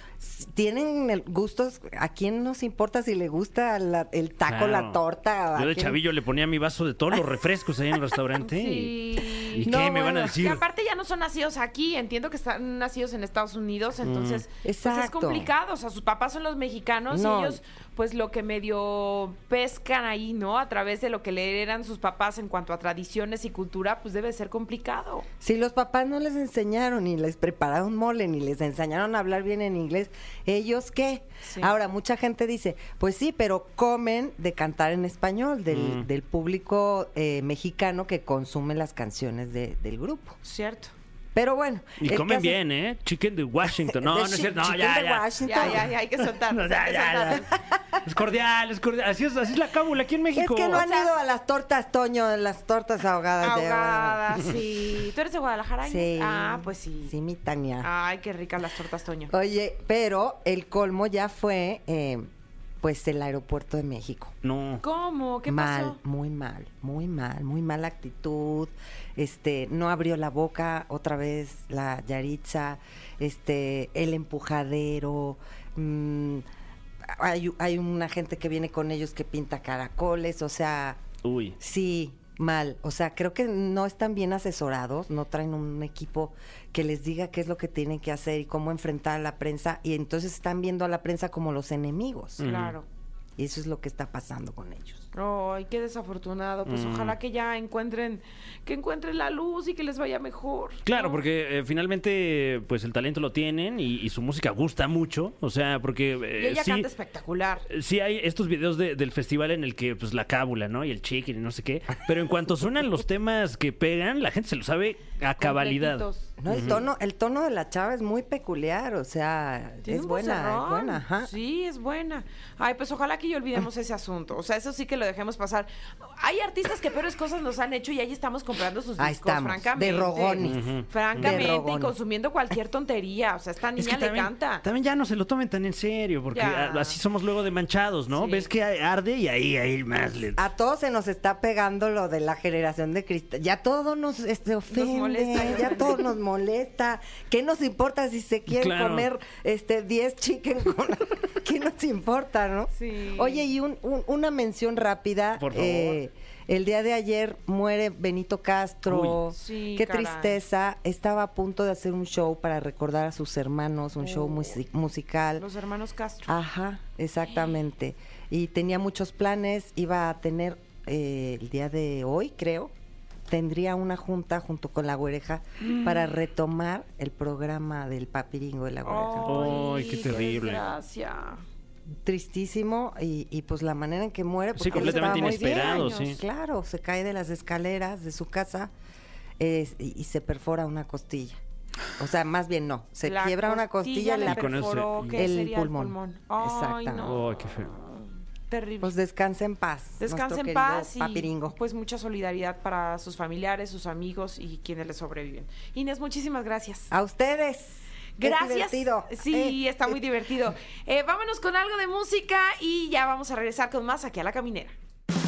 tienen el- gustos, ¿a quién nos importa si le gusta la- el taco, la torta? ¿A Yo de quién- chavillo le ponía mi vaso de todos los refrescos ahí en el restaurante. Sí. ¿Y, y No, qué me van a Que decir? aparte ya no son nacidos aquí, entiendo que están nacidos en Estados Unidos, entonces pues es complicado, o sea, sus papás son los mexicanos No. y ellos pues lo que medio pescan ahí, ¿no? A través de lo que le eran sus papás en cuanto a tradiciones y cultura, pues debe ser complicado. Si los papás no les enseñaron ni les prepararon mole ni les enseñaron a hablar bien en inglés, ¿ellos qué? Sí. Ahora, mucha gente dice, pues sí, pero comen de cantar en español, del, Mm. del público eh, mexicano que consume las canciones de- del grupo. Cierto. Pero bueno. Y comen caso- bien, ¿eh? Chicken de Washington. No, no es cierto. No, ya, de ya. Washington. Ya, ya, ya, hay que soltar. No, ya, ya, ya. Es cordial, es cordial. Así es, así es la cábula aquí en Es México. que no O han sea- ido a las tortas, Toño, las tortas ahogadas. de- Ahogada, sí. ¿Tú eres de Guadalajara? Sí. Ah, pues sí. Sí, mi Tania. Ay, qué ricas las tortas, Toño. Oye, pero el colmo ya fue, eh, pues, el aeropuerto de México. No. ¿Cómo? ¿Qué mal, pasó? muy mal, muy mal, muy mala actitud. Este, no abrió la boca otra vez la Yaritza, este, el empujadero. mm, hay, hay una gente que viene con ellos que pinta caracoles, o sea, Uy. sí, mal. O sea, creo que no están bien asesorados, no traen un equipo que les diga qué es lo que tienen que hacer y cómo enfrentar a la prensa, y entonces están viendo a la prensa como los enemigos. Claro. Y eso es lo que está pasando con ellos. Ay, qué desafortunado. Pues Mm. ojalá que ya encuentren, que encuentren la luz y que les vaya mejor. Claro, ¿no? porque eh, finalmente, pues el talento lo tienen y, y su música gusta mucho. O sea, porque eh, Y ella sí, canta espectacular. sí hay estos videos de- del festival en el que, pues, la cábula, ¿no? Y el chicken y no sé qué. Pero en cuanto suenan los temas que pegan, la gente se lo sabe a cabalidad. Completitos. No, el tono, el tono de la chava es muy peculiar, o sea, es buena, es buena, ajá. Sí, es buena. Ay, pues ojalá que ya olvidemos ese asunto. O sea, eso sí que lo dejemos pasar. Hay artistas que peores cosas nos han hecho y ahí estamos comprando sus Ahí discos, estamos, francamente. de rogones. Francamente, De y consumiendo cualquier tontería. O sea, esta niña Es que le también, canta. también ya no se lo tomen tan en serio, porque Ya. así somos luego de manchados, ¿no? Sí. Ves que arde y ahí, ahí más le... A todos se nos está pegando lo de la generación de cristal. Ya todo nos este, ofende, molesta, ya todo nos molesta. ¿Qué nos importa si se quieren Claro. comer este 10 chicken con ¿Qué nos importa, no? Sí. Oye, y un- un- una mención rápida. Por favor. eh, el día de ayer muere Benito Castro. Sí, Qué caray. tristeza. Estaba a punto de hacer un show para recordar a sus hermanos, un show Oh. musi- musical. Los hermanos Castro. Ajá, exactamente. Y tenía muchos planes, iba a tener eh, el día de hoy, creo, tendría una junta junto con la güereja para retomar el programa del papiringo de la güereja. Ay, qué terrible. desgracia. Tristísimo y, y, pues la manera en que muere, Sí, porque él estaba completamente muy bien. inesperado, sí. Claro, se cae de las escaleras de su casa eh, y, y se perfora una costilla. O sea, más bien no, se La quiebra una costilla la, perforó, ¿qué el sería pulmón. Ay, Exactamente. no. Ay, qué feo. Terrible. Pues descansa en paz. Descansa nuestro en paz y Papiringo. pues mucha solidaridad para sus familiares, sus amigos y quienes le sobreviven. Inés, muchísimas gracias. A ustedes. Gracias. divertido. Sí, Eh, está muy divertido. Eh, vámonos con algo de música y ya vamos a regresar con más aquí a la caminera.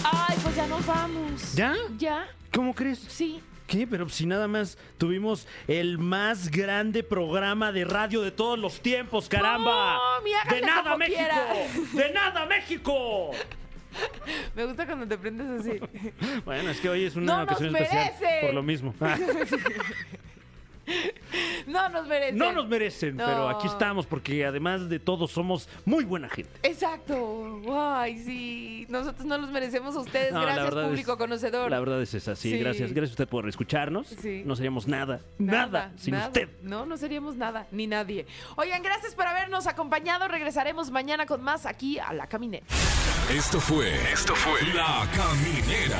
Ay, pues ya nos vamos. ¿Ya? ¿Ya? ¿Cómo crees? Sí. ¿Qué? Pero si nada más tuvimos el más grande programa de radio de todos los tiempos, caramba. No, ¡De nada, como México! quiera. ¡De nada, México! Me gusta cuando te prendes así. Bueno, es que hoy es una ¡No nos ocasión especial por lo mismo. No nos merecen. no nos merecen, No. pero aquí estamos porque además de todo somos muy buena gente. Exacto. Ay, sí. Nosotros no los merecemos a ustedes. No, Gracias, público es- conocedor. La verdad es esa, sí, Sí. gracias. Gracias a usted por escucharnos. Sí. No seríamos nada, nada, sin nada. usted. No, no seríamos nada, ni nadie. Oigan, gracias por habernos acompañado. Regresaremos mañana con más aquí a La Caminera. Esto fue. Esto fue. La Caminera.